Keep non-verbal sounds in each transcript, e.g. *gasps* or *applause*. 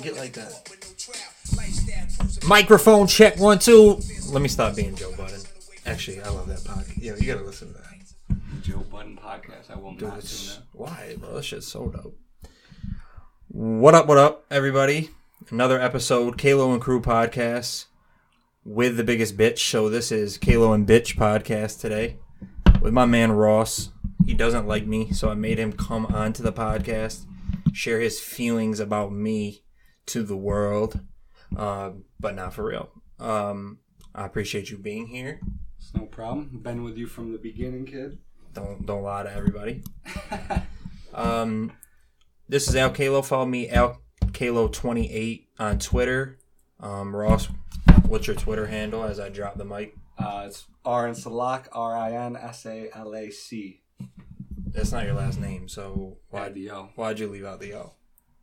Imagine get like that. court with no trial. Lifestyle cruising. Microphone check one two. Let me stop being Joe Budden. Actually, I love that podcast. Yeah, you gotta listen to that. Joe Budden podcast. I will Dude, not do it's, that. why, bro? This shit's so dope. What up? What up, everybody? Another episode, Kalo and Crew podcast with the biggest bitch. So this is Kalo and Bitch podcast today with my man Ross. He doesn't like me, so I made him come onto the podcast, share his feelings about me to the world, uh, but not for real. Um, I appreciate you being here. It's no problem. Been with you from the beginning, kid. Don't don't lie to everybody. *laughs* um, this is Al Kalo. Follow me Al Kalo twenty eight on Twitter. Um, Ross, what's your Twitter handle? As I drop the mic, Uh, it's Rin Salak, R I N S A L A C. that's not your last name, so why the O. why'd you leave out the O?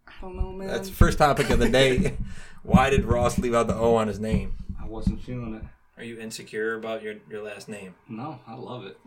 I don't know, man. That's the first topic of the day. *laughs* why did Ross leave out the O on his name? I wasn't feeling it. Are you insecure about your your last name? No, I love it.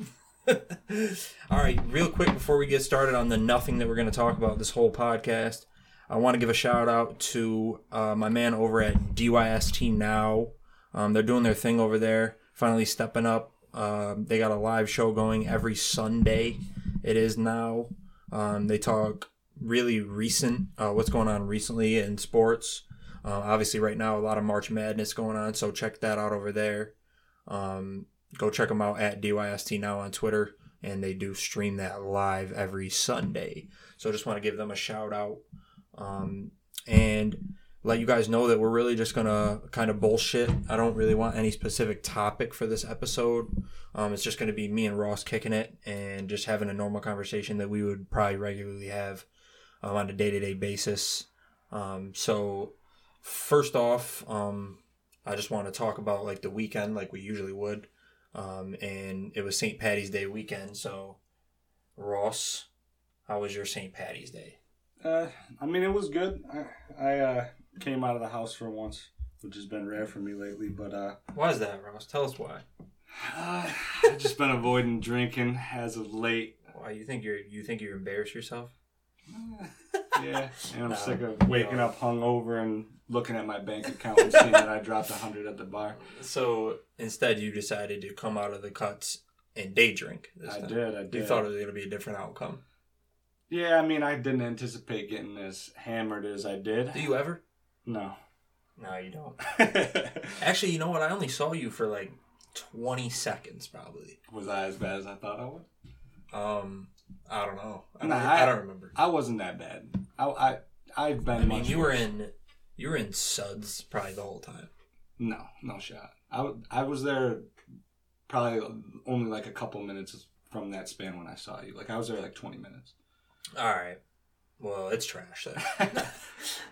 *laughs* All right, real quick before we get started on the nothing that we're going to talk about this whole podcast, I want to give a shout out to uh, my man over at DYST Now. Um, they're doing their thing over there, finally stepping up. Um, they got a live show going every Sunday. It is now. Um, they talk really recent, uh, what's going on recently in sports. Uh, obviously, right now, a lot of March Madness going on, so check that out over there. Um, go check them out at DYST now on Twitter, and they do stream that live every Sunday. So I just want to give them a shout out um, and let you guys know that we're really just gonna kind of bullshit. I don't really want any specific topic for this episode. Um, it's just gonna be me and Ross kicking it and just having a normal conversation that we would probably regularly have um, on a day to day basis. Um, so first off, um, I just want to talk about like the weekend, like we usually would. Um, and it was St. Patty's Day weekend. So, Ross, how was your St. Patty's Day? Uh, I mean, it was good. I, I uh, came out of the house for once, which has been rare for me lately. But uh, Why is that, Ross? Tell us why. uh, I've just been avoiding drinking as of late. Why you think you're you think you embarrass yourself? Yeah, and I'm No, sick of waking are. up hungover and looking at my bank account and seeing that I dropped a hundred at the bar. So instead, you decided to come out of the cuts and day drink. This I time. did. I did. You thought it was going to be a different outcome. Yeah, I mean, I didn't anticipate getting as hammered as I did. Do you ever? No. No, you don't. *laughs* Actually, you know what? I only saw you for like twenty seconds, probably. was I as bad as I thought I was? Um, I don't know. I, don't, I- I don't remember. I wasn't that bad. I, I I've been. I mean, much you were in you were in suds probably the whole time. No, no shot. I I was there probably only like a couple minutes from that span when I saw you. Like I was there like 20 minutes. All right. Well, it's trash then. *laughs* *laughs*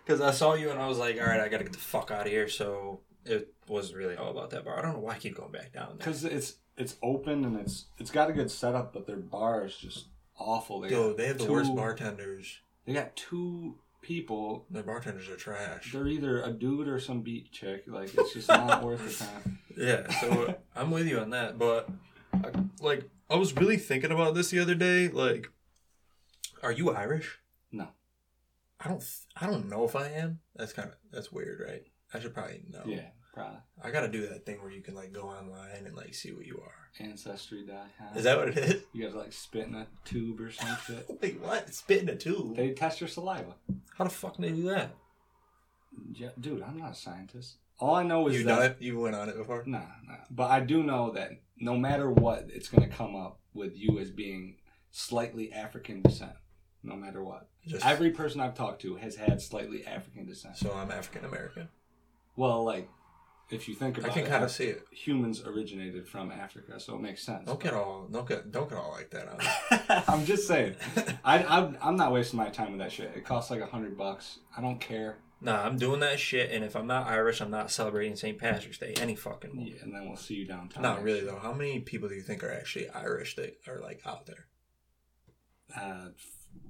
Because I saw you and I was like, all right, I got to get the fuck out of here. So it was really all about that bar. I don't know why I keep going back down there. Because it's it's open and it's it's got a good setup, but their bar is just awful. They Yo, got they have the two- worst bartenders. They got two people. Their bartenders are trash. They're either a dude or some beat chick. Like it's just not *laughs* worth the time. Yeah, so uh, *laughs* I'm with you on that. But I, like, I was really thinking about this the other day. Like, are you Irish? No. I don't. th- I don't know if I am. That's kind of that's weird, right? I should probably know. Yeah, I gotta do that thing where you can like go online and like see what you are. Ancestry.com. Is that what it is? You guys like spit in a tube or some shit? *laughs* Wait, what? Spit in a tube? They test your saliva. How the fuck do they do that? Yeah, dude, I'm not a scientist. All I know is You that it? You went on it before? Nah, nah. But I do know that no matter what, it's going to come up with you as being slightly African descent. No matter what. Just Every person I've talked to has had slightly African descent. so I'm African American. Well, like, if you think about it, I can kind of see it. humans originated from Africa, so it makes sense. Don't get all don't get don't get all like that. *laughs* I'm just saying. I, I'm, I'm not wasting my time with that shit. It costs like a hundred bucks. I don't care. Nah, I'm doing that shit, and if I'm not Irish, I'm not celebrating St. Patrick's Day any fucking more. Yeah, and then we'll see you downtown. Not really though. How many people do you think are actually Irish that are like out there? Uh,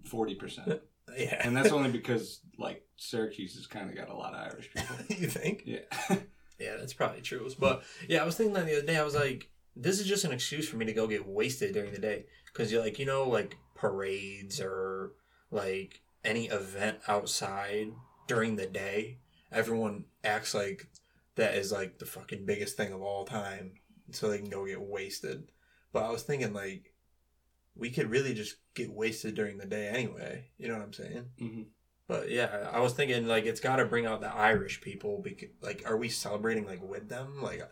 forty percent, *laughs* Yeah, and that's only because like Syracuse has kind of got a lot of Irish people. *laughs* you think? Yeah. Yeah, that's probably true. But yeah, I was thinking that the other day. I was like, this is just an excuse for me to go get wasted during the day because you're like, you know, like parades or like any event outside during the day, everyone acts like that is like the fucking biggest thing of all time, so they can go get wasted. But I was thinking like we could really just get wasted during the day anyway. You know what I'm saying? hmm But yeah, I was thinking like it's got to bring out the Irish people because like are we celebrating like with them? Like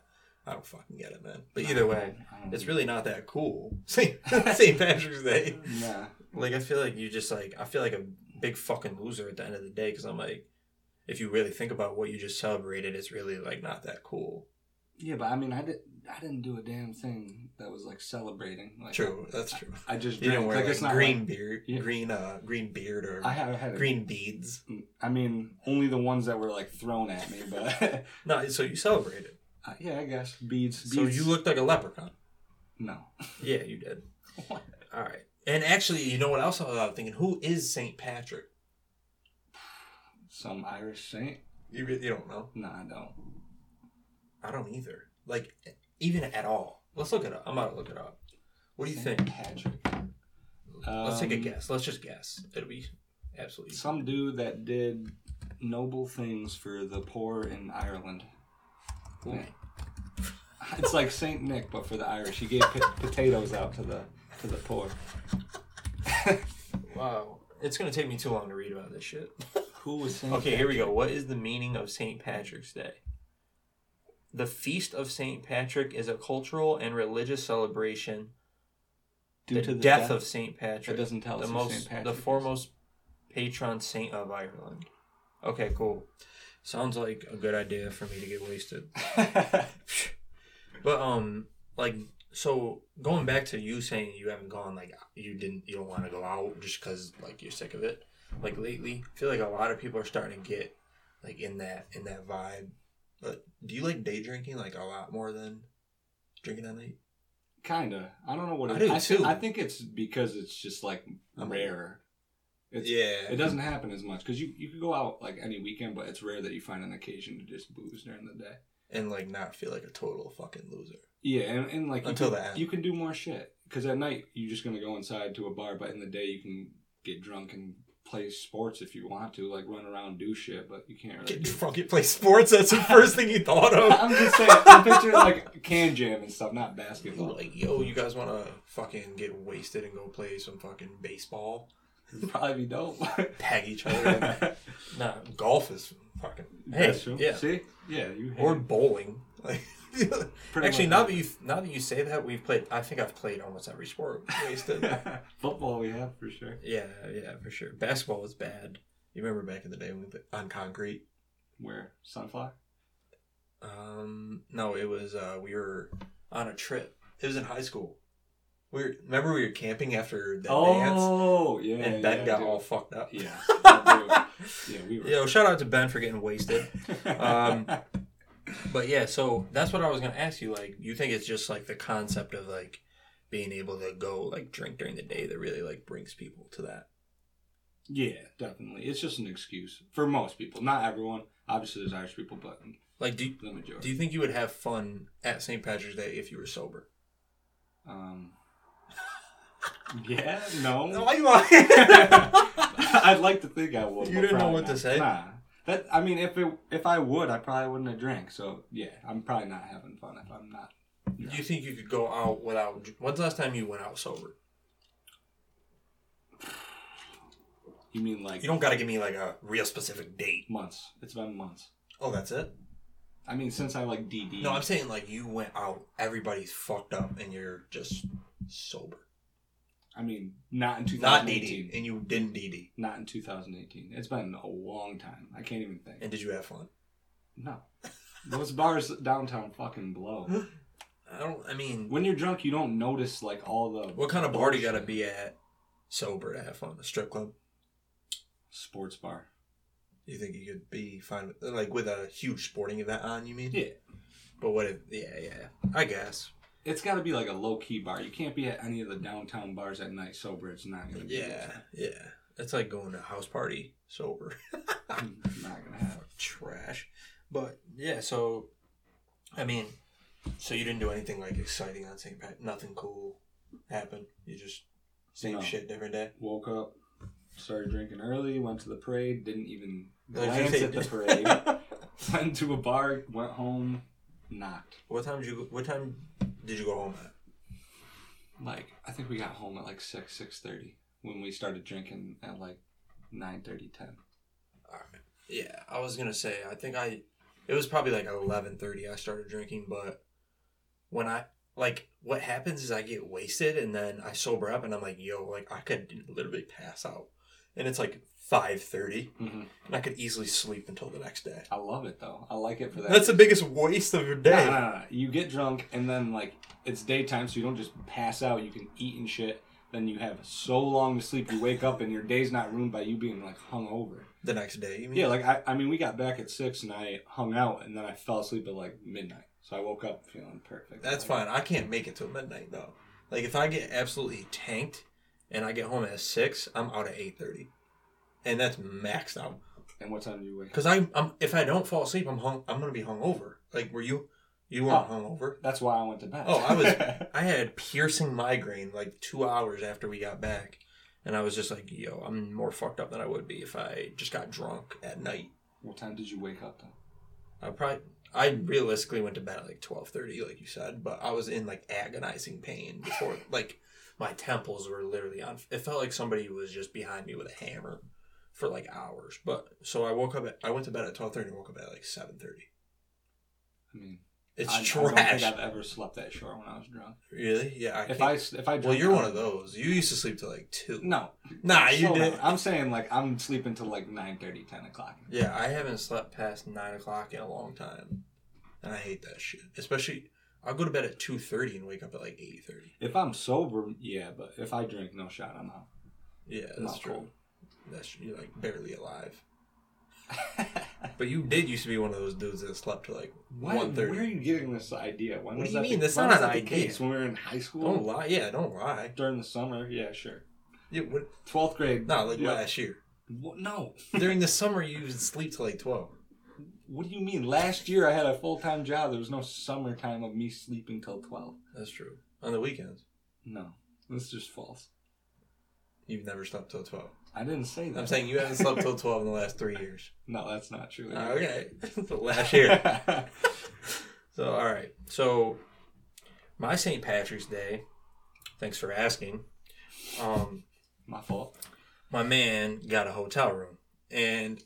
I don't fucking get it, man. But either way, it's really not that cool. *laughs* St. St. *laughs* Patrick's Day. Nah. Like I feel like you just like I feel like a big fucking loser at the end of the day because I'm like, if you really think about what you just celebrated, it's really like not that cool. Yeah, but I mean, I did. I didn't do a damn thing that was like celebrating. Like, True, that's true. I just You drank. didn't wear like, like, it's not green like- beard, Yeah. green uh, green beard or I have had green beads. I mean, only the ones that were like thrown at me, but *laughs* No, so you celebrated. uh, yeah, I guess beads. So you looked like a leprechaun. no. *laughs* Yeah, you did. What? All right. And actually, you know what else I was thinking? Who is Saint Patrick? Some Irish saint? You you don't know? No, I don't. I don't either. Like even at all. Let's look it up. I'm about to look it up. What do you Saint think? Patrick. Let's take a Um, guess. Let's just guess. It'll be absolutely. Some dude that did noble things for the poor in Ireland. *laughs* It's like Saint Nick, but for the Irish. He gave po- potatoes out to the to the poor. *laughs* Wow. It's gonna take me too long to read about this shit. Who was Saint? *laughs* Okay, here we go. What is the meaning of St. Patrick's Day? The feast of St. Patrick is a cultural and religious celebration. Due to the, death, of St. Patrick. It doesn't tell the most, Saint Patrick the foremost patron saint of Ireland. Okay, cool. Sounds like a good idea for me to get wasted. *laughs* *laughs* But um, like so going back to you saying you haven't gone like you didn't you don't want to go out just because like you're sick of it. Like lately, I feel like a lot of people are starting to get like in that in that vibe. But do you like day drinking like a lot more than drinking at night? Kinda. I don't know what I it do, I, too. I think it's because it's just like I'm- rare. It's, yeah, It doesn't happen as much because you, you could go out like any weekend, but it's rare that you find an occasion to just booze during the day. and like not feel like a total fucking loser. Yeah, and, and like Until can, the you can do more shit because at night you're just gonna go inside to a bar, but in the day you can get drunk and play sports if you want to, like run around do shit, but you can't really. Do. drunk play sports. That's the first thing you thought of. I'm just saying, I'm picturing like can jam and stuff, not basketball. like, yo, you guys want to fucking get wasted and go play some fucking baseball? *laughs* Probably be dope. Tag each other. *laughs* nah, golf is fucking. Hey, That's true. yeah. See, yeah, you or bowling. Like, *laughs* *laughs* actually, now that. you now that you say that, we've played. I think I've played almost every sport *laughs* wasted. football. We have for sure. yeah, yeah, for sure. Basketball was bad. You remember back in the day when we played on concrete? Where sunflower? Um, no, it was. uh We were on a trip. It was in high school. We were, remember we were camping after that dance, Oh, yeah. and Ben yeah, got dude. all fucked up. Yeah. *laughs* Yeah, we were. Yo, shout out to Ben for getting wasted. Um, But yeah, so that's what I was gonna ask you. Like, you think it's just like the concept of like being able to go like drink during the day that really like brings people to that? yeah, definitely. It's just an excuse for most people. Not everyone. Obviously, there's Irish people, but Like, do the majority. do you think you would have fun at St. Patrick's Day if you were sober? um, *laughs* yeah, no. *laughs* Why you lying? *laughs* I'd like to think I would. You didn't know what to say? Nah. That I mean, if it if I would, I probably wouldn't have drank. So yeah, I'm probably not having fun if I'm not. Do you think you could go out without? When's the last time you went out sober? You mean like You don't got to give me like a real specific date. months? It's been months. Oh, that's it. I mean, since I like DD. No, I'm saying like you went out, everybody's fucked up, and you're just sober. I mean, not in Not 2018. DD, and you didn't DD. Not in 2018. It's been a long time. I can't even think. And did you have fun? No. Those bars downtown fucking blow. *gasps* I don't. I mean, When you're drunk, you don't notice like all the. what kind of bar do you got to be at sober to have fun? A strip club? Sports bar. You think you could be fine with like with a huge sporting event on? You mean? Yeah. But what if? Yeah, yeah. I guess. It's got to be like a low key bar. You can't be at any of the downtown bars at night sober. It's not gonna be. Yeah, yeah. It's like going to a house party sober. It's *laughs* mm, not gonna happen. Trash. But yeah, so I mean, so you didn't do anything like exciting on St. Pat. Nothing cool happened. You just same No. shit, different day. Woke up, started drinking early. Went to the parade. Didn't even I was gonna glance at the parade. *laughs* went to a bar. Went home. Knocked. what time did you? What time did you go home at? Like I think we got home at like six six thirty when we started drinking at like 9:30, 10. Yeah, I was gonna say. I think I. It was probably like eleven thirty. I started drinking, but when I like, what happens is I get wasted and then I sober up and I'm like, yo, like I could literally pass out, and it's like five thirty, Mm-hmm. and I could easily sleep until the next day. I love it though. I like it for that. That's the biggest waste of your day. no, no, no. You get drunk and then like it's daytime, so you don't just pass out. You can eat and shit. Then you have so long to sleep. You wake up and your day's not ruined by you being like hungover. The next day, you mean? Yeah, like I, I mean, we got back at six and I hung out and then I fell asleep at like midnight. So I woke up feeling perfect. That's fine. I can't make it till midnight though. Like if I get absolutely tanked and I get home at six, I'm out at eight thirty, and that's maxed out. And what time do you wake? up? Because I, I'm if I don't fall asleep, I'm hung. I'm gonna be hungover. Like were you? You weren't Oh. hungover. That's why I went to bed. Oh, I was. *laughs* I had piercing migraine like two hours after we got back, and I was just like, "Yo, I'm more fucked up than I would be if I just got drunk at night." what time did you wake up though? I probably. I realistically went to bed at like twelve thirty, like you said, but I was in like agonizing pain before. like my temples were literally on. It felt like somebody was just behind me with a hammer for like hours. But so I woke up at. I went to bed at twelve thirty and woke up at like seven thirty. I mean, It's I, I trash. don't think I've ever slept that short when I was drunk. really? Yeah. I If can't- I if I well, you're one of those. You used to sleep till like two. No, Nah, you did. I'm saying like I'm sleeping till like 9 30, 10 o'clock. Yeah, I haven't slept past nine o'clock in a long time, and I hate that shit. Especially, I'll go to bed at two thirty and wake up at like eight thirty. If I'm sober, yeah, but if I drink, no shot, I'm out. Yeah, I'm that's out true. cold. That's you're like barely alive. *laughs* But you did used to be one of those dudes that slept to like one where are you getting this idea? When What do you mean? The, That's not an idea. case? When we were in high school? Don't lie. Yeah, don't lie. During the summer? Yeah, sure. Yeah, what, 12th grade. no, like yeah. last year. What? No. During the *laughs* summer, you would sleep till like twelve. What do you mean? Last year I had a full time job. There was no summertime of me sleeping till 12. That's true. On the weekends, No. That's just false. you've never slept till twelve. I didn't say that. I'm saying you haven't slept till twelve in the last three years. *laughs* No, that's not true. Okay, *laughs* the *laughs* last year. So, all right. So, my St. Patrick's Day. Thanks for asking. Um, My fault. my man got a hotel room, and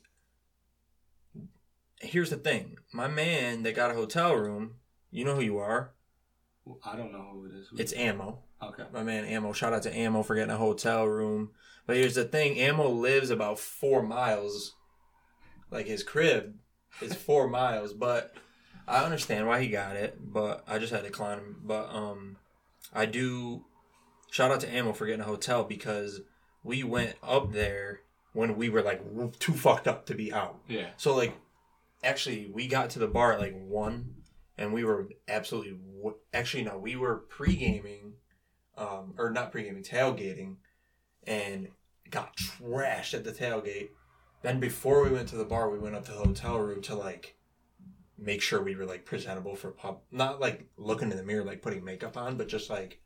here's the thing: my man that got a hotel room, you know who you are. Well, I don't know who it is. Who- It's Ammo. okay. My man Ammo. Shout out to Ammo for getting a hotel room. But here's the thing: Ammo lives about four miles. Like his crib is four *laughs* miles, but I understand why he got it. But I just had to climb him. But um, I do shout out to Ammo for getting a hotel because we went up there when we were like too fucked up to be out. Yeah. So like, actually, we got to the bar at like one, and we were absolutely w- actually no, we were pre gaming, um, or not pre gaming, tailgating, and got trashed at the tailgate. Then before we went to the bar, we went up to the hotel room to like make sure we were like presentable for pub. Not like looking in the mirror, like putting makeup on, but just like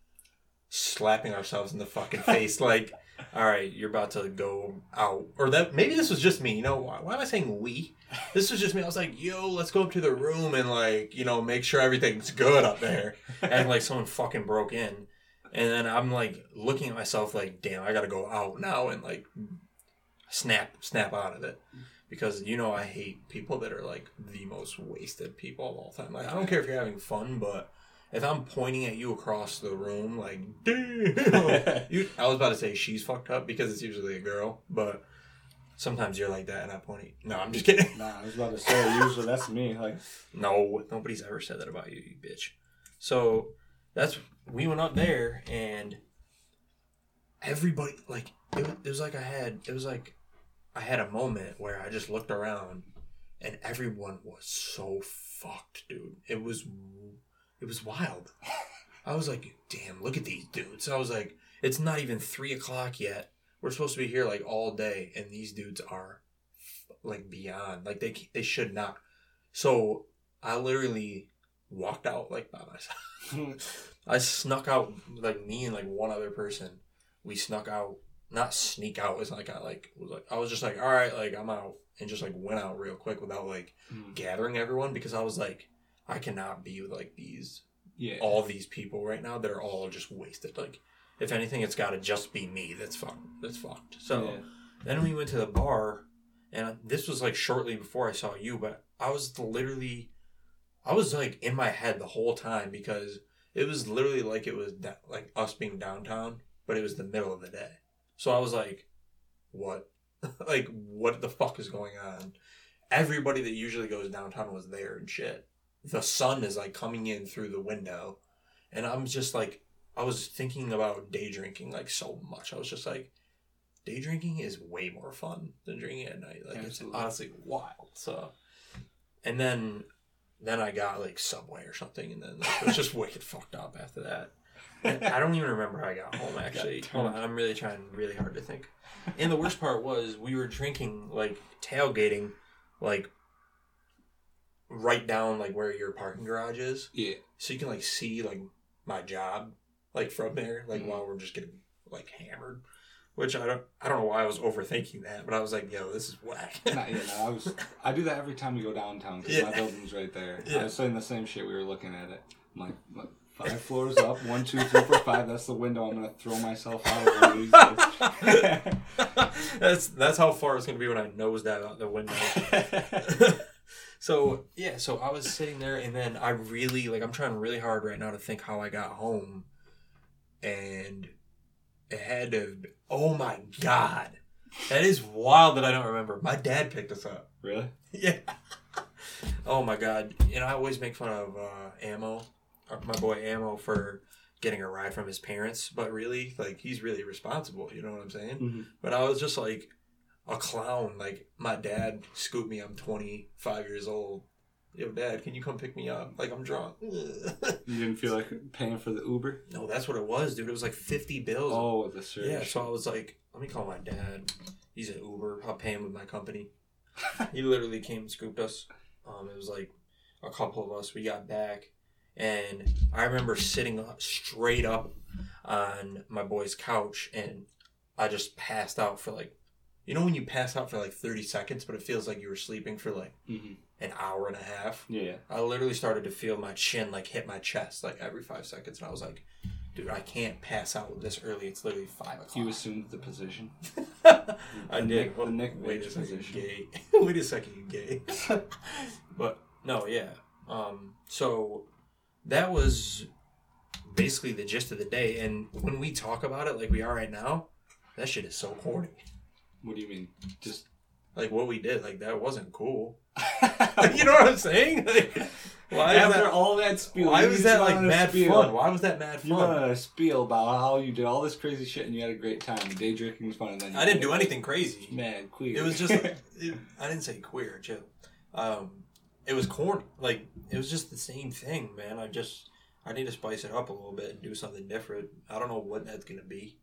slapping ourselves in the fucking face, *laughs* like, all right, you're about to go out, or that maybe this was just me. You know why? Why am I saying we? This was just me. I was like, yo, let's go up to the room and like, you know, make sure everything's good up there, and like someone fucking broke in. And then I'm like looking at myself like, damn, I gotta go out now and like snap snap out of it. Because you know I hate people that are like the most wasted people of all time. Like I don't care if you're having fun, but if I'm pointing at you across the room, like damn, *laughs* you, *laughs* I was about to say she's fucked up because it's usually a girl, but sometimes you're like that, and I point. At, no, I'm just kidding. Nah, I was about to say, usually that's me. Like, No, nobody's ever said that about you, you bitch. So that's we went up there and everybody like it, it was like I had it was like I had a moment where I just looked around and everyone was so fucked, dude. It was it was wild. I was like, damn, look at these dudes. I was like, it's not even three o'clock yet. We're supposed to be here like all day, and these dudes are like beyond. Like they they should not. So I literally walked out like by myself. *laughs* I snuck out like me and like one other person. We snuck out not sneak out. It's like I like was like I was just like all right, like I'm out and just like went out real quick without like Mm. gathering everyone because I was like I cannot be with like these Yeah. all these people right now that are all just wasted. Like if anything, it's got to just be me. That's fucked. That's fucked. So. Yeah. Then we went to the bar, and this was like shortly before I saw you, but I was literally, I was like in my head the whole time because it was literally like it was da- like us being downtown, but it was the middle of the day. So I was like, what? *laughs* like, what the fuck is going on? Everybody that usually goes downtown was there and shit. The sun is like coming in through the window, and I'm just like, I was thinking about day drinking like so much. I was just like, day drinking is way more fun than drinking at night. Like Absolutely. it's honestly wild. So, and then then I got like Subway or something, and then like, it was just *laughs* wicked fucked up after that. And I don't even remember how I got home. *laughs* Actually, Got hold on, I'm really trying really hard to think. And the worst part was we were drinking like tailgating, like right down like where your parking garage is, Yeah. so you can like see like my job like from there, like Mhm. while we're just getting like hammered. Which I don't I don't know why I was overthinking that, but I was like, yo, this is whack. *laughs* Not, yeah, no, I was. I do that every time we go downtown because my building's right there. Yeah. I was saying the same shit. We were looking at it. I'm like, look, five floors up, one, two, three, four, five. That's the window. I'm gonna throw myself out of one of these days. *laughs* that's that's how far it's gonna be when I nose that out the window. *laughs* so yeah, so I was sitting there, and then I really like I'm trying really hard right now to think how I got home, and it had to. Oh my god, that is wild that I don't remember. My dad picked us up. really? *laughs* Yeah. Oh my god, and I always make fun of uh, Ammo, my boy Ammo, for getting a ride from his parents, but really, like he's really responsible. You know what I'm saying? Mm-hmm. But I was just like a clown. Like my dad scooped me. I'm 25 years old. Yo, dad, can you come pick me up? Like I'm drunk. *laughs* You didn't feel like paying for the Uber? no, that's what it was, dude. It was like 50 bills. Oh, the surge. yeah. So I was like, let me call my dad. He's an Uber. I'll pay him with my company. *laughs* he literally came and scooped us. Um, it was like a couple of us. We got back, and I remember sitting up- straight up on my boy's couch, and I just passed out for like, you know, when you pass out for like thirty seconds, but it feels like you were sleeping for like hmm an hour and a half. Yeah. I literally started to feel my chin like hit my chest like every five seconds, and I was like, dude, I can't pass out this early. It's literally five o'clock. You assumed the position. *laughs* I The did. Nick- the Nick wait a second, position. gay. *laughs* wait a second, you gay. *laughs* but no, yeah. Um, so that was basically the gist of the day. And when we talk about it like we are right now, that shit is so corny. What do you mean? Just. Like what we did, like that wasn't cool. *laughs* *laughs* you know what I'm saying? *laughs* Like, why After that? all that spiel, Why was that like mad spiel. fun? Why was that mad You fun? a spiel about how you did all this crazy shit and you had a great time. Day drinking was fun, and then you I didn't do anything crazy. Man, queer. It was just, it, I didn't say queer, chill. Um, it was corny. Like, it was just the same thing, man. I just, I need to spice it up a little bit and do something different. I don't know what that's going to be,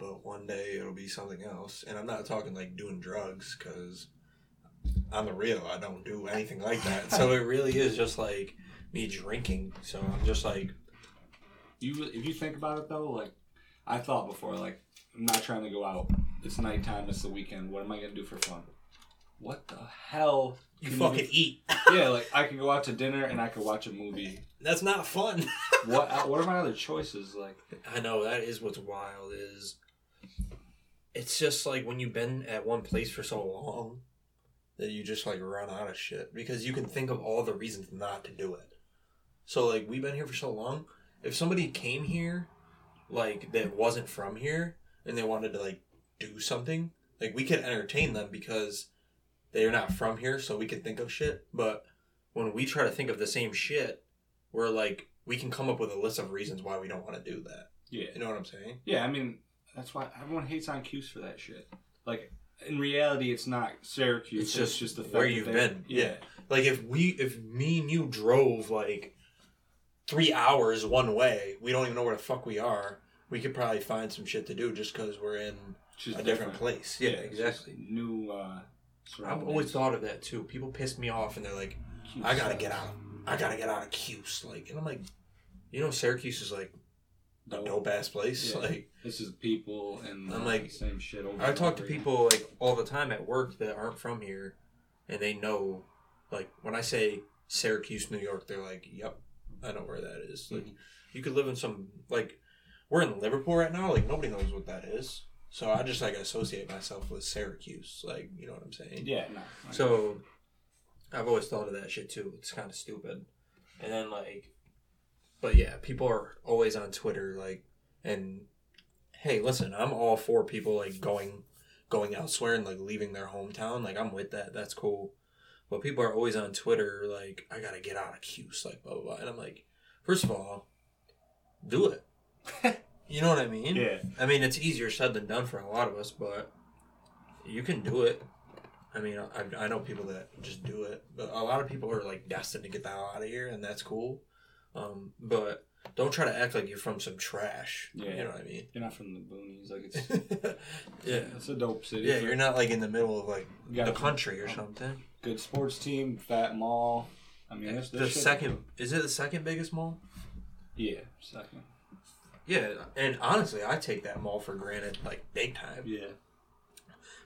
but one day it'll be something else. And I'm not talking like doing drugs, because on the real, I don't do anything like that. so it really is just like me drinking. So I'm just like, you. If you think about it though, like I thought before, like I'm not trying to go out. It's nighttime. It's the weekend. What am I gonna do for fun? What the hell? you can fucking eat. *laughs* yeah, like I could go out to dinner and I could watch a movie. That's not fun. *laughs* What? Uh, what are my other choices? Like I know that is what's wild is it's just like when you've been at one place for so long that you just like run out of shit because you can think of all the reasons not to do it. So like we've been here for so long. If somebody came here like that wasn't from here and they wanted to like do something, like we could entertain them because they're not from here, so we could think of shit. But when we try to think of the same shit, we're like we can come up with a list of reasons why we don't want to do that. yeah, You know what I'm saying? yeah. I mean, that's why everyone hates on Cuse for that shit. Like in reality, it's not Syracuse. It's just just, the fact where that you've they- been. Yeah. Like if we if me and you drove like three hours one way, we don't even know where the fuck we are. We could probably find some shit to do just because we're in just a different place. Yeah, just exactly. New. uh I've always thought of that too. People piss me off and they're like, I gotta get out. I gotta get out of Cuse. Like, and I'm like, you know, Syracuse is like a Dope. ass place. Yeah. Like This is people and I'm uh, like- same shit over. I talk to again. people like all the time at work that aren't from here, and they know, like when I say Syracuse, New York, they're like, "Yep, I know where that is." Like you could live in some like we're in Liverpool right now. Like nobody knows what that is, so I just like associate myself with Syracuse. Like you know what I'm saying? Yeah, no. So I've always thought of that shit too. It's kind of stupid. And then like, but yeah, people are always on Twitter like, and hey, listen, I'm all for people like going, going elsewhere and like leaving their hometown. Like I'm with that. That's cool. But people are always on Twitter like, I gotta get out of Cuse, like blah blah blah. And I'm like, first of all, do it. *laughs* you know what I mean? yeah, I mean, it's easier said than done for a lot of us, but you can do it. I mean, I, I know people that just do it, but a lot of people are like destined to get the hell out of here, and that's cool. Um, but don't try to act like you're from some trash. Yeah. You know what I mean? you're not from the boonies. Like it's *laughs* yeah. it's a dope city. Yeah, you're not like in the middle of like the country or something. good sports team, fat mall. I mean, The second is it the second biggest mall? Yeah, second. Yeah, and honestly, I take that mall for granted, like big time. Yeah,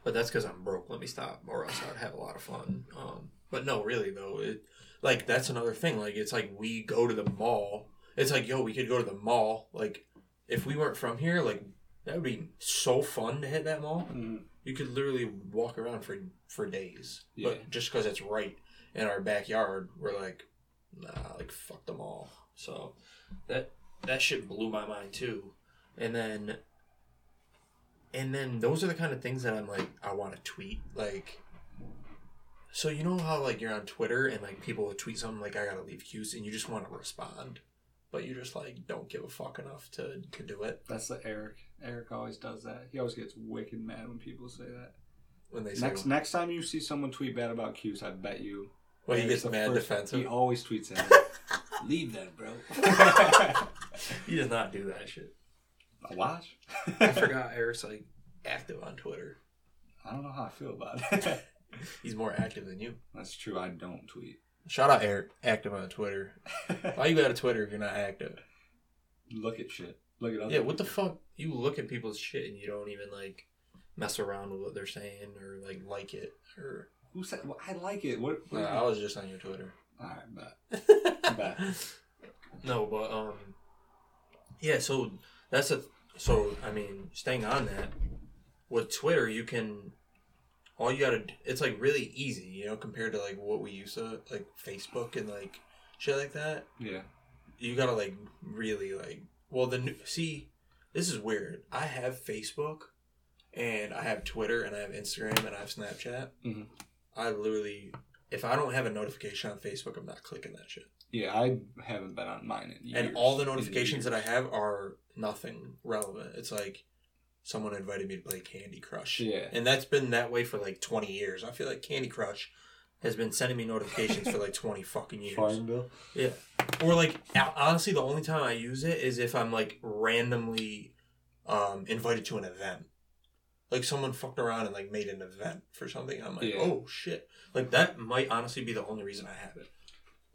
But that's because I'm broke. Let me stop, or else I'd have a lot of fun. Um, but no, really though, it like that's another thing. Like it's like we go to the mall. It's like yo, we could go to the mall. Like if we weren't from here, like that would be so fun to hit that mall. Mhm. You could literally walk around for for days. Yeah. But just because it's right in our backyard, we're like, nah, like fuck them all. So that that shit blew my mind too. And then and then those are the kind of things that I'm like, I want to tweet. Like so you know how like you're on Twitter and like people will tweet something like I gotta leave Cuse and you just want to respond. But you just like don't give a fuck enough to, to do it that's the Eric. Eric always does that. He always gets wicked mad when people say that. when they say Next next time you see someone tweet bad about Cuse, I bet you. well, he gets mad first- defensive. He always tweets at *laughs* Leave that, bro. *laughs* he does not do that shit. I Watch. I *laughs* forgot Eric's like active on Twitter. I don't know how I feel about it. He's more active than you. That's true. I don't tweet. Shout out Eric, active on Twitter. *laughs* Why you got a Twitter if you're not active? Look at shit. Look at other Yeah, what the fuck? You look at people's shit and you don't even like mess around with what they're saying or like like it or. Who said? Well, I like it. What? Uh, I was just on your Twitter. All right, bet. *laughs* Bet. no, but um, yeah. So that's a so I mean, staying on that with Twitter, you can all you gotta. d- It's like really easy, you know, compared to like what we used to like Facebook and like shit like that. Yeah. You gotta like really like. Well, the new see, this is weird. I have Facebook, and I have Twitter, and I have Instagram, and I have Snapchat. Mhm. I literally, if I don't have a notification on Facebook, I'm not clicking that shit. Yeah, I haven't been on mine in years. And all the notifications that I have are nothing relevant. It's like someone invited me to play Candy Crush. Yeah. And that's been that way for like 20 years. I feel like Candy Crush has been sending me notifications for like 20 fucking years. Farmville. Yeah. Or like honestly the only time I use it is if I'm like randomly um invited to an event. Like someone fucked around and like made an event for something. I'm like, Yeah. "Oh shit." Like that might honestly be the only reason I have it.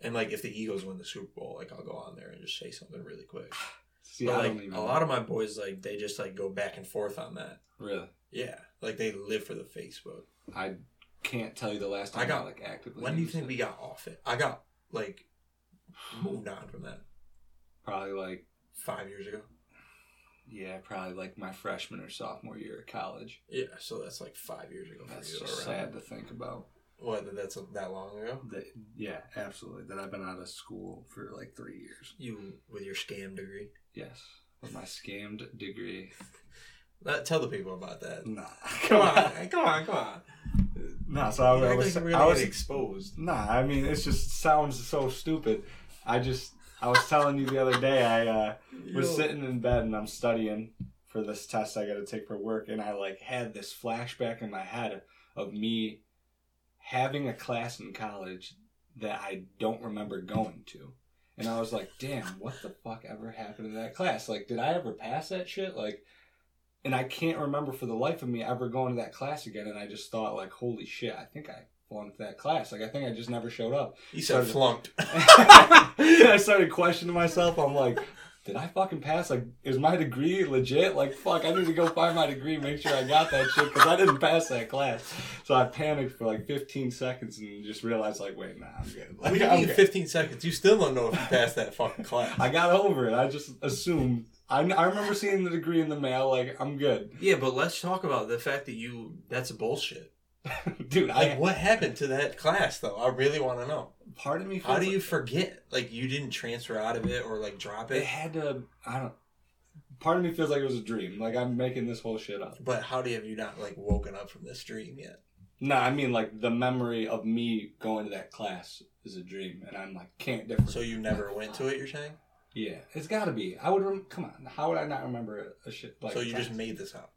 And like if the Eagles win the Super Bowl, like I'll go on there and just say something really quick. See, but like a lot of my boys like they just like go back and forth on that. really. Yeah. Like they live for the Facebook. I can't tell you the last time I, got- like actively. When do you think it. we got off it? I got like *sighs* moved on from that Probably like five years ago. yeah, probably like my freshman or sophomore year of college. Yeah, so that's like five years ago. for That's you, just around. sad to think about. What? that- That's that long ago. That, yeah, absolutely. That I've been out of school for like three years. You with your scam degree. Yes, with my scammed degree. *laughs* Let, tell the people about that. Nah, *laughs* Come on, come on, come on. Nah, so I, I was, like you're I was exposed. Nah, I mean it just sounds so stupid. I just I was telling you the other day I uh, *laughs* was Yo. sitting in bed and I'm studying for this test I got to take for work and I like had this flashback in my head of me having a class in college that I don't remember going to. And I was like, "Damn, what the fuck ever happened to that class? Like did I ever pass that shit? Like and I can't remember for the life of me ever going to that class again and I just thought like, "Holy shit, I think I flunked that class. Like I think I just never showed up." He said Started- flunked. *laughs* *laughs* I started questioning myself. I'm like, did I fucking pass? Like, is my degree legit? Like, fuck, I need to go find my degree, make sure I got that shit, because I didn't pass that class. So I panicked for like 15 seconds and just realized, like, wait, nah, I'm good. Like, What do you I'm mean 15 seconds? You still don't know if you passed that fucking class. I got over it. I just assumed. I, I remember seeing the degree in the mail, like, I'm good. yeah, but let's talk about the fact that you. That's bullshit. *laughs* Dude, Like, I, what happened to that class, though? I really want to know. part of me How do like you forget? Like, you didn't transfer out of it or, like, drop it it? had to, I don't, part of me feels like it was a dream. Like, I'm making this whole shit up. But how do you, have you not, like, woken up from this dream yet? No, I mean, like, the memory of me going to that class is a dream, and I'm like, can't differ. So you never went to it, you're saying? Yeah, it's got to be. I would rem- come on. How would I not remember a, shit like? so you just made this up.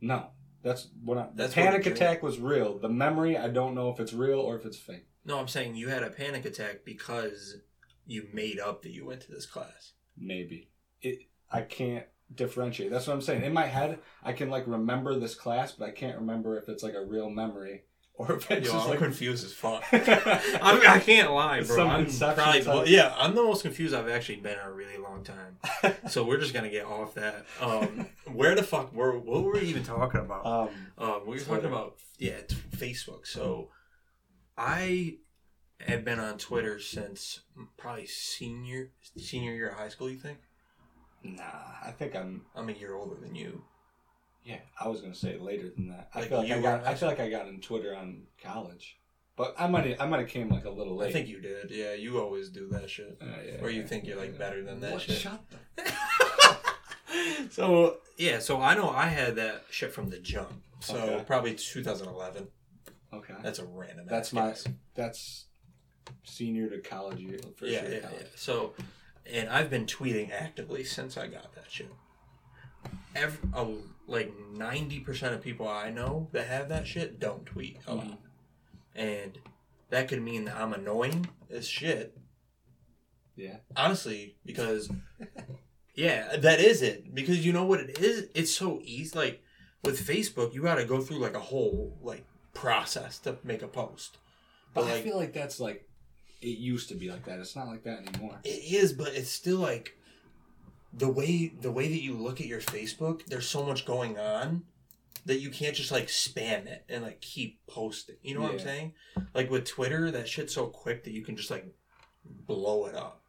no. That's what I. The That's what panic the dream- attack was real. The memory, I don't know if it's real or if it's fake. No, I'm saying you had a panic attack because you made up that you went to this class. Maybe it. I can't differentiate. That's what I'm saying. In my head, I can like remember this class, but I can't remember if it's like a real memory *laughs* or if it's Yo, just I'm like. confused as fuck. *laughs* I, mean, I can't lie, bro. Some I'm Inception probably, well, yeah, I'm the most confused I've actually been in a really long time. *laughs* So we're just gonna get off that. Um, where the fuck were what were we even talking about? um. Um, we were Twitter. talking about yeah, t- Facebook. So I have been on Twitter since probably senior senior year of high school. You think? Nah, I think I'm. I'm a year older than you. Yeah, I was gonna say later than that. I Like feel like you I got. in I feel like I got in Twitter on college, but I might. have I might have came like a little late. I think you did. Yeah, you always do that shit. Uh, yeah, Or you yeah, think you're like better than that What? shit. Shut the. *laughs* so yeah, so I know I had that shit from the jump. So Okay. probably 2011. Okay. That's a random. That's ass my. guess. That's senior to college year. First yeah, year yeah, of college. yeah. So, and I've been tweeting actively since I got that shit. Every, uh, like ninety percent of people I know that have that shit don't tweet a lot, and that could mean that I'm annoying as shit. Yeah. Honestly, because *laughs* yeah, that is it. Because you know what it is? It's so easy. Like with Facebook, you got to go through like a whole like process to make a post. But But I feel like that's like. It used to be like that. It's not like that anymore. It is, but it's still like the way the way that you look at your Facebook. There's so much going on that you can't just like spam it and like keep posting. You know what I'm saying? Like with Twitter, that shit's so quick that you can just like blow it up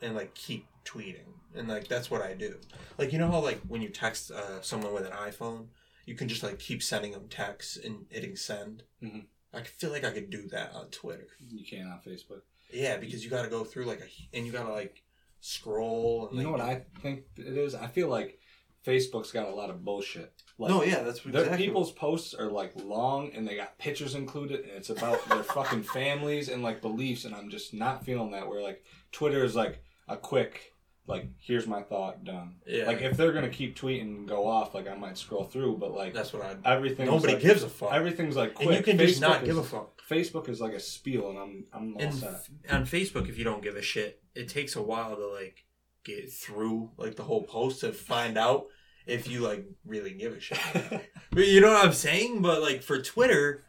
and like keep tweeting. And like that's what I do. Like you know how like when you text uh, someone with an iPhone, you can just like keep sending them texts and hitting send. Mhm. I feel like I could do that on Twitter. You can't on Facebook. Yeah, because you got to go through like a and you got to like scroll. And, You know what I think it is? I feel like Facebook's got a lot of bullshit. Like, No, yeah, that's Their exactly. people's posts are like long and they got pictures included and it's about their *laughs* fucking families and like beliefs and I'm just not feeling that where like Twitter is like a quick like here's my thought done. Yeah. Like if they're gonna keep tweeting and go off, like I might scroll through, but like That's what I. everything Nobody like, gives a fuck. everything's like quick. and you can just Facebook not is, give a fuck. Facebook is like a spiel and I'm I'm all And set. on Facebook, if you don't give a shit, it takes a while to like get through like the whole post to find out if you like really give a shit. *laughs* But you know what I'm saying? But like for Twitter,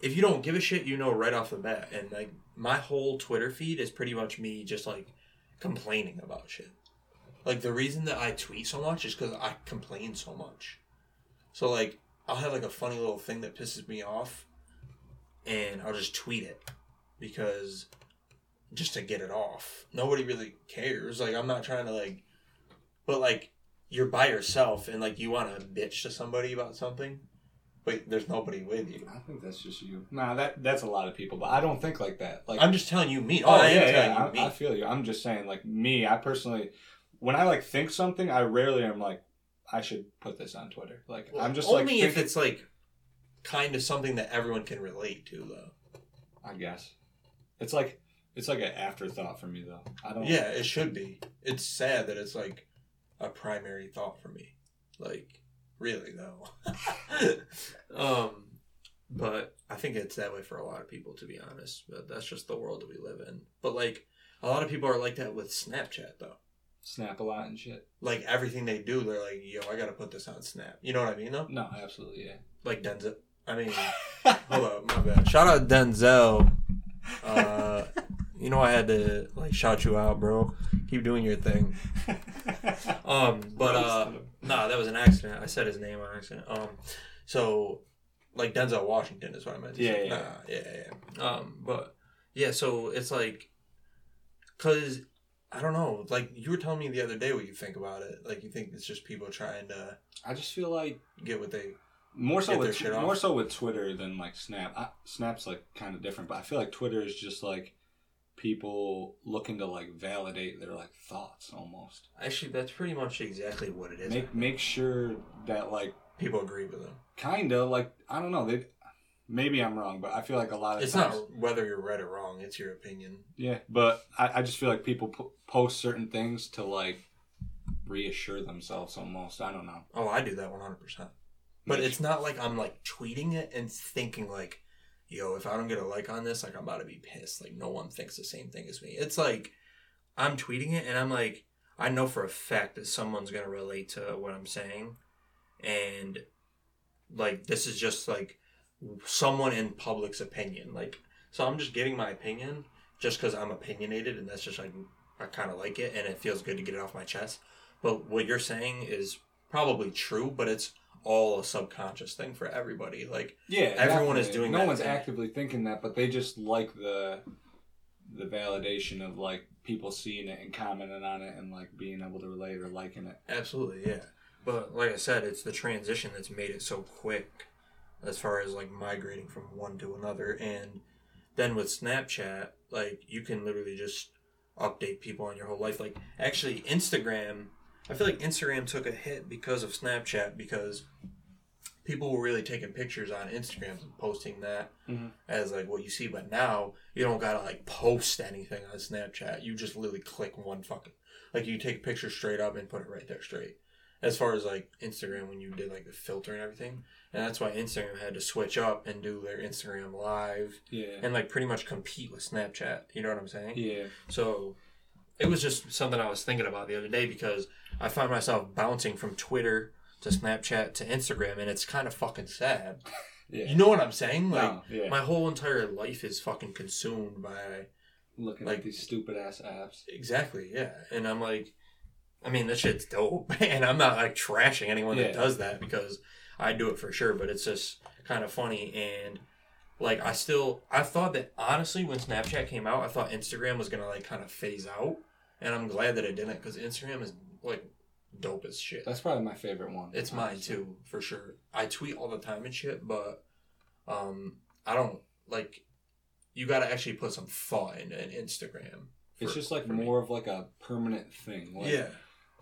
if you don't give a shit, you know right off the bat. And like my whole Twitter feed is pretty much me just like complaining about shit. Like the reason that I tweet so much is because I complain so much. So like I'll have like a funny little thing that pisses me off, and I'll just tweet it because just to get it off. Nobody really cares. Like I'm not trying to like, but like you're by yourself and like you want to bitch to somebody about something, but there's nobody with you. I think that's just you. Nah, that that's a lot of people, but I don't think like that. Like I'm just telling you me. Oh, I am yeah, yeah. I, I feel you. I'm just saying, like me, I personally, when I like think something, I rarely am like, I should put this on Twitter. Like I'm just only like, if it's like kind of something that everyone can relate to, though. I guess it's like it's like an afterthought for me though. I don't. Yeah, it should be. It's sad that it's like a primary thought for me. Like, really though. *laughs* um, but I think it's that way for a lot of people, to be honest. But that's just the world that we live in. But like, a lot of people are like that with Snapchat, though. Snap a lot and shit. Like everything they do, they're like, "Yo, I gotta put this on Snap." You know what I mean, though? No, absolutely, yeah. Like Denzel. I mean, *laughs* hold up, my bad. Shout out Denzel. Uh, *laughs* You know I had to like shout you out, bro. Keep doing your thing. *laughs* Um, but uh, nah, that was an accident. I said his name on accident. Um, so like Denzel Washington is what I meant. Yeah, say. yeah. Nah, yeah, yeah. Um, but yeah, so it's like, cause I don't know. Like you were telling me the other day what you think about it. Like you think it's just people trying to I just feel like get what they. more so with shit off. more so with Twitter than like Snap. I, Snap's like kind of different, but I feel like Twitter is just like people looking to like validate their like thoughts almost. Actually, that's pretty much exactly what it is. Make make sure that like people agree with them. kind of like I don't know they. Maybe I'm wrong, but I feel like a lot of It's times, not whether you're right or wrong. It's your opinion. Yeah, but I, I just feel like people p- post certain things to like reassure themselves almost. I don't know. Oh, I do that 100%. But Make it's not like I'm like tweeting it and thinking like, yo, if I don't get a like on this, like I'm about to be pissed. Like no one thinks the same thing as me. It's like I'm tweeting it and I'm like, I know for a fact that someone's gonna relate to what I'm saying, and like this is just like someone in public's opinion. Like so, I'm just giving my opinion just because I'm opinionated and that's just like I kind of like it and it feels good to get it off my chest. But what you're saying is probably true, but it's all a subconscious thing for everybody. Like Yeah, Everyone is doing No one's thing. actively thinking that, but they just like the the validation of like people seeing it and commenting on it and like being able to relate or liking it. absolutely, yeah. But like I said, it's the transition that's made it so quick as far as like migrating from one to another and then with Snapchat, like you can literally just update people on your whole life. Like actually Instagram, I feel like Instagram took a hit because of Snapchat because people were really taking pictures on Instagram and posting that Mhm. as like what you see. But now you don't gotta like post anything on Snapchat. You just literally click one fucking like you take a picture straight up and put it right there straight. As far as like Instagram when you did like the filter and everything. And that's why Instagram had to switch up and do their Instagram live Yeah. and like pretty much compete with Snapchat. You know what I'm saying? Yeah. So it was just something I was thinking about the other day because I find myself bouncing from Twitter to Snapchat to Instagram and it's kind of fucking sad. *laughs* Yeah. You know what I'm saying? Like No, yeah. my whole entire life is fucking consumed by Looking like- at these stupid ass apps. exactly, yeah. And I'm like I mean, that shit's dope. *laughs* And I'm not like trashing anyone that does that because I do it for sure, but it's just kind of funny and like I still I thought that honestly when Snapchat came out, I thought Instagram was going to like kind of phase out and I'm glad that it didn't cuz Instagram is like dope as shit. That's probably my favorite one. It's mine too, for sure. I tweet all the time and shit, but um I don't like you got to actually put some thought into an Instagram. It's just like for me. more of like a permanent thing. Like, yeah.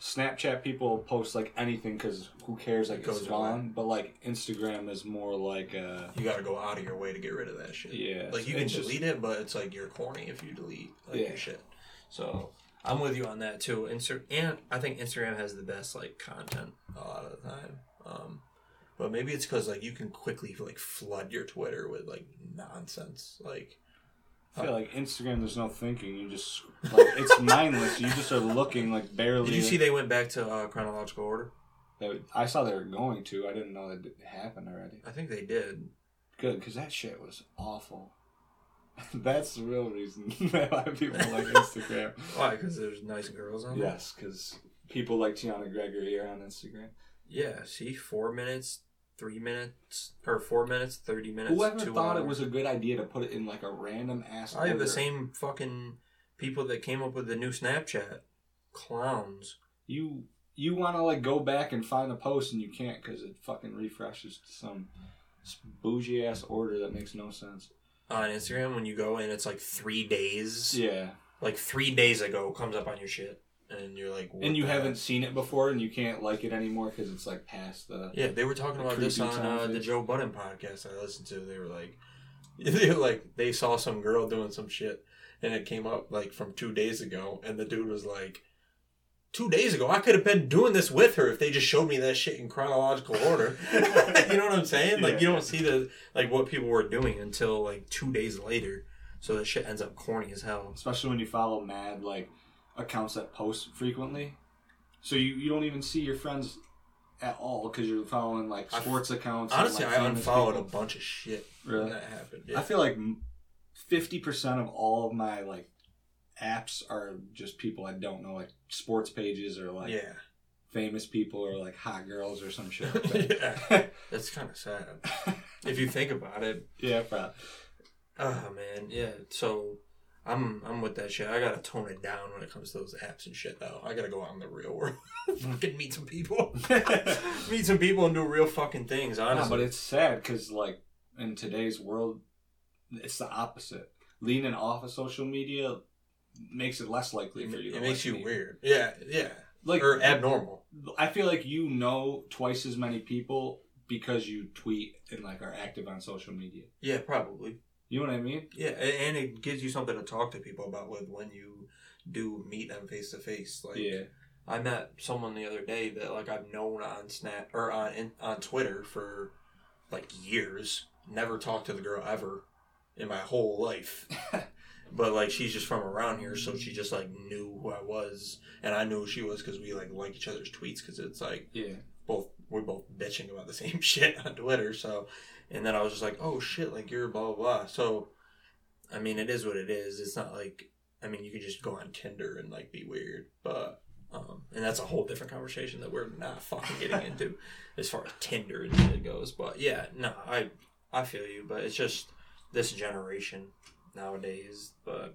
Snapchat people post like anything because who cares? Like It goes it's gone. But like Instagram is more like uh You got to go out of your way to get rid of that shit. yeah. Like you can just- delete it, but it's like you're corny if you delete like Yeah. your shit. So I'm with you on that too. Insta- and I think Instagram has the best like content a lot of the time. Um, but maybe it's because like you can quickly like flood your Twitter with like nonsense. Like I feel like Instagram. There's no thinking. You just like it's *laughs* mindless. You just are looking like barely. did you see they went back to uh, chronological order? They- I saw they were going to. I didn't know that it happened already. I think they did. Good, because that shit was awful. *laughs* That's the real reason *laughs* why people like Instagram. Why? Because there's nice girls on there. yes, because people like Tiana Gregory are on Instagram. Yeah. See, four minutes, three minutes, or four minutes, thirty minutes. Whoever two thought it was a good idea to put it in like a random ass. I have the same fucking people that came up with the new Snapchat. Clowns. You you want to like go back and find the post and you can't because it fucking refreshes to some bougie ass order that makes no sense. On Instagram, when you go in, it's like three days, Yeah, like three days ago, comes up on your shit, and you're like, and you the haven't heck? seen it before and you can't like it anymore because it's like past the. Yeah, they were talking about this on uh, the. Joe Budden podcast I listened to. They were like, *laughs* they were like they saw some girl doing some shit, and it came up like from two days ago, and the dude was like. Two days ago, I could have been doing this with her if they just showed me that shit in chronological order. *laughs* *laughs* you know what I'm saying? Like you don't see the like what people were doing until like two days later. So that shit ends up corny as hell. especially when you follow mad like accounts that post frequently. So you, you don't even see your friends at all because you're following like I- sports accounts. and, Honestly, like, I unfollowed a bunch of shit Really? when that happened. I feel like fifty percent of all of my like apps are just people I don't know, like sports pages or like yeah. famous people or like hot girls or some *laughs* shit. Yeah. *laughs* That's kind of sad. If you think about it. yeah, probably. Oh man, yeah. So I'm I'm with that shit. I gotta tone it down when it comes to those apps and shit though. I gotta go out in the real world. *laughs* fucking meet some people. *laughs* meet some people and do real fucking things, No, honestly. but it's sad because like in today's world, it's the opposite. Leaning off of social media makes it less likely for you. it makes you weird. Yeah, yeah. Like or abnormal. I feel like you know twice as many people because you tweet and like are active on social media. Yeah, probably. You know what I mean? Yeah, and it gives you something to talk to people about with when you do meet them face to face. Like, yeah. I met someone the other day that like I've known on Snap or on in, on Twitter for like years. Never talked to the girl ever in my whole life. *laughs* but like she's just from around here, so she just like knew who I was, and I knew who she was because we like like each other's tweets because it's like Yeah. both we're both bitching about the *laughs* same shit on Twitter. So, and then I was just like, oh shit, like you're blah blah blah. So, I mean, it is what it is. It's not like I mean, you could just go on Tinder and like be weird, but um, and that's a whole different conversation that we're not fucking getting into *laughs* as far as Tinder and shit goes. But yeah, no, I I feel you, but it's just this generation nowadays. But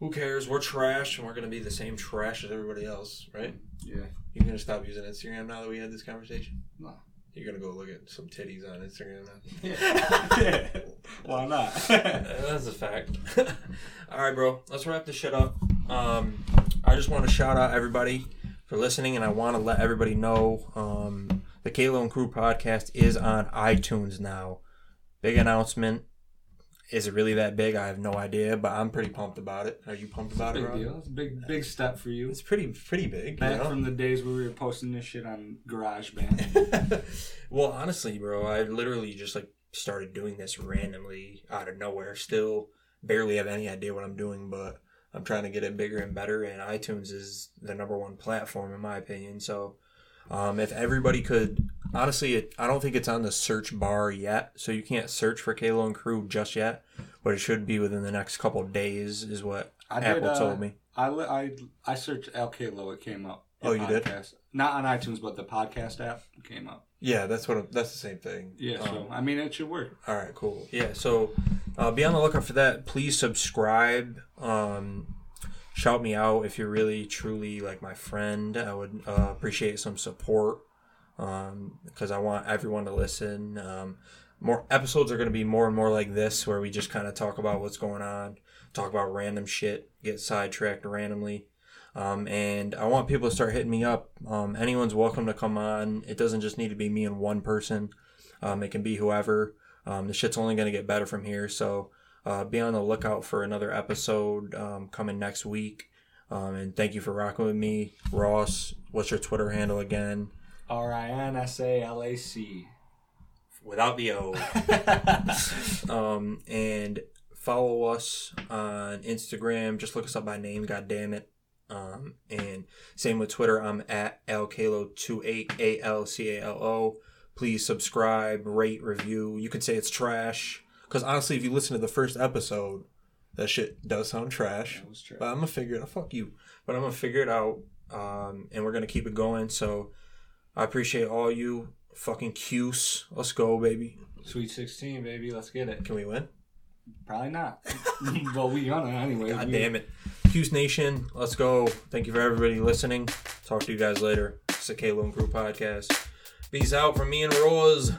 who cares? We're trash, and we're gonna be the same trash as everybody else, right? Yeah. You're gonna stop using Instagram now that we had this conversation? No. You're gonna go look at some titties on Instagram now? *laughs* Yeah. Why not? *laughs* That's a fact. *laughs* All right, bro. Let's wrap this shit up. Um, I just want to shout out everybody for listening, and I want to let everybody know um, the Kalo and Crew podcast is on iTunes now. Big announcement. Is it really that big? I have no idea, but I'm pretty pumped about it. Are you pumped about it, big Rob? deal. It's a big, big step for you. It's pretty, pretty big. you Back know? from the days where we were posting this shit on GarageBand. *laughs* well, honestly, bro, I literally just like started doing this randomly out of nowhere. Still barely have any idea what I'm doing, but I'm trying to get it bigger and better. And iTunes is the number one platform in my opinion. So, um, if everybody could, honestly, it, I don't think it's on the search bar yet, so you can't search for Kalo and Crew just yet. But it should be within the next couple of days, is what I did, Apple uh, told me. I, I, I searched Al Kalo. It came up. Oh, you did? podcast. Not on iTunes, but the podcast app came up. Yeah, that's what. I'm, that's the same thing. Yeah, Um, so I mean, it should work. All right, cool. Yeah, so uh, be on the lookout for that. Please subscribe. Um, shout me out if you're really truly like my friend. I would uh, appreciate some support because I want everyone to listen. Um, more episodes are going to be more and more like this, where we just kind of talk about what's going on, talk about random shit, get sidetracked randomly. Um, and I want people to start hitting me up. Um, anyone's welcome to come on. It doesn't just need to be me and one person. Um, it can be whoever. Um, the shit's only going to get better from here. So uh, be on the lookout for another episode um, coming next week. Um, and thank you for rocking with me. Ross, what's your Twitter handle again? R I N S A L A C. Without the O. *laughs* um, and follow us on Instagram. Just look us up by name, god damn it. Um, and same with Twitter. I'm at alcalo28, A L C A L O. Please subscribe, rate, review. You can say it's trash. Because honestly, if you listen to the first episode, that shit does sound trash. That was true. But I'm gonna figure it out. Fuck you. But I'm gonna figure it out. Um, and we're gonna keep it going. So I appreciate all you fucking Cuse. Let's go, baby. Sweet 16, baby. Let's get it. Can we win? Probably not. *laughs* well, we gonna anyway. God We- damn it. Cuse Nation, let's go. Thank you for everybody listening. Talk to you guys later. It's the Kalo and Crew podcast. Peace out from me and Rose.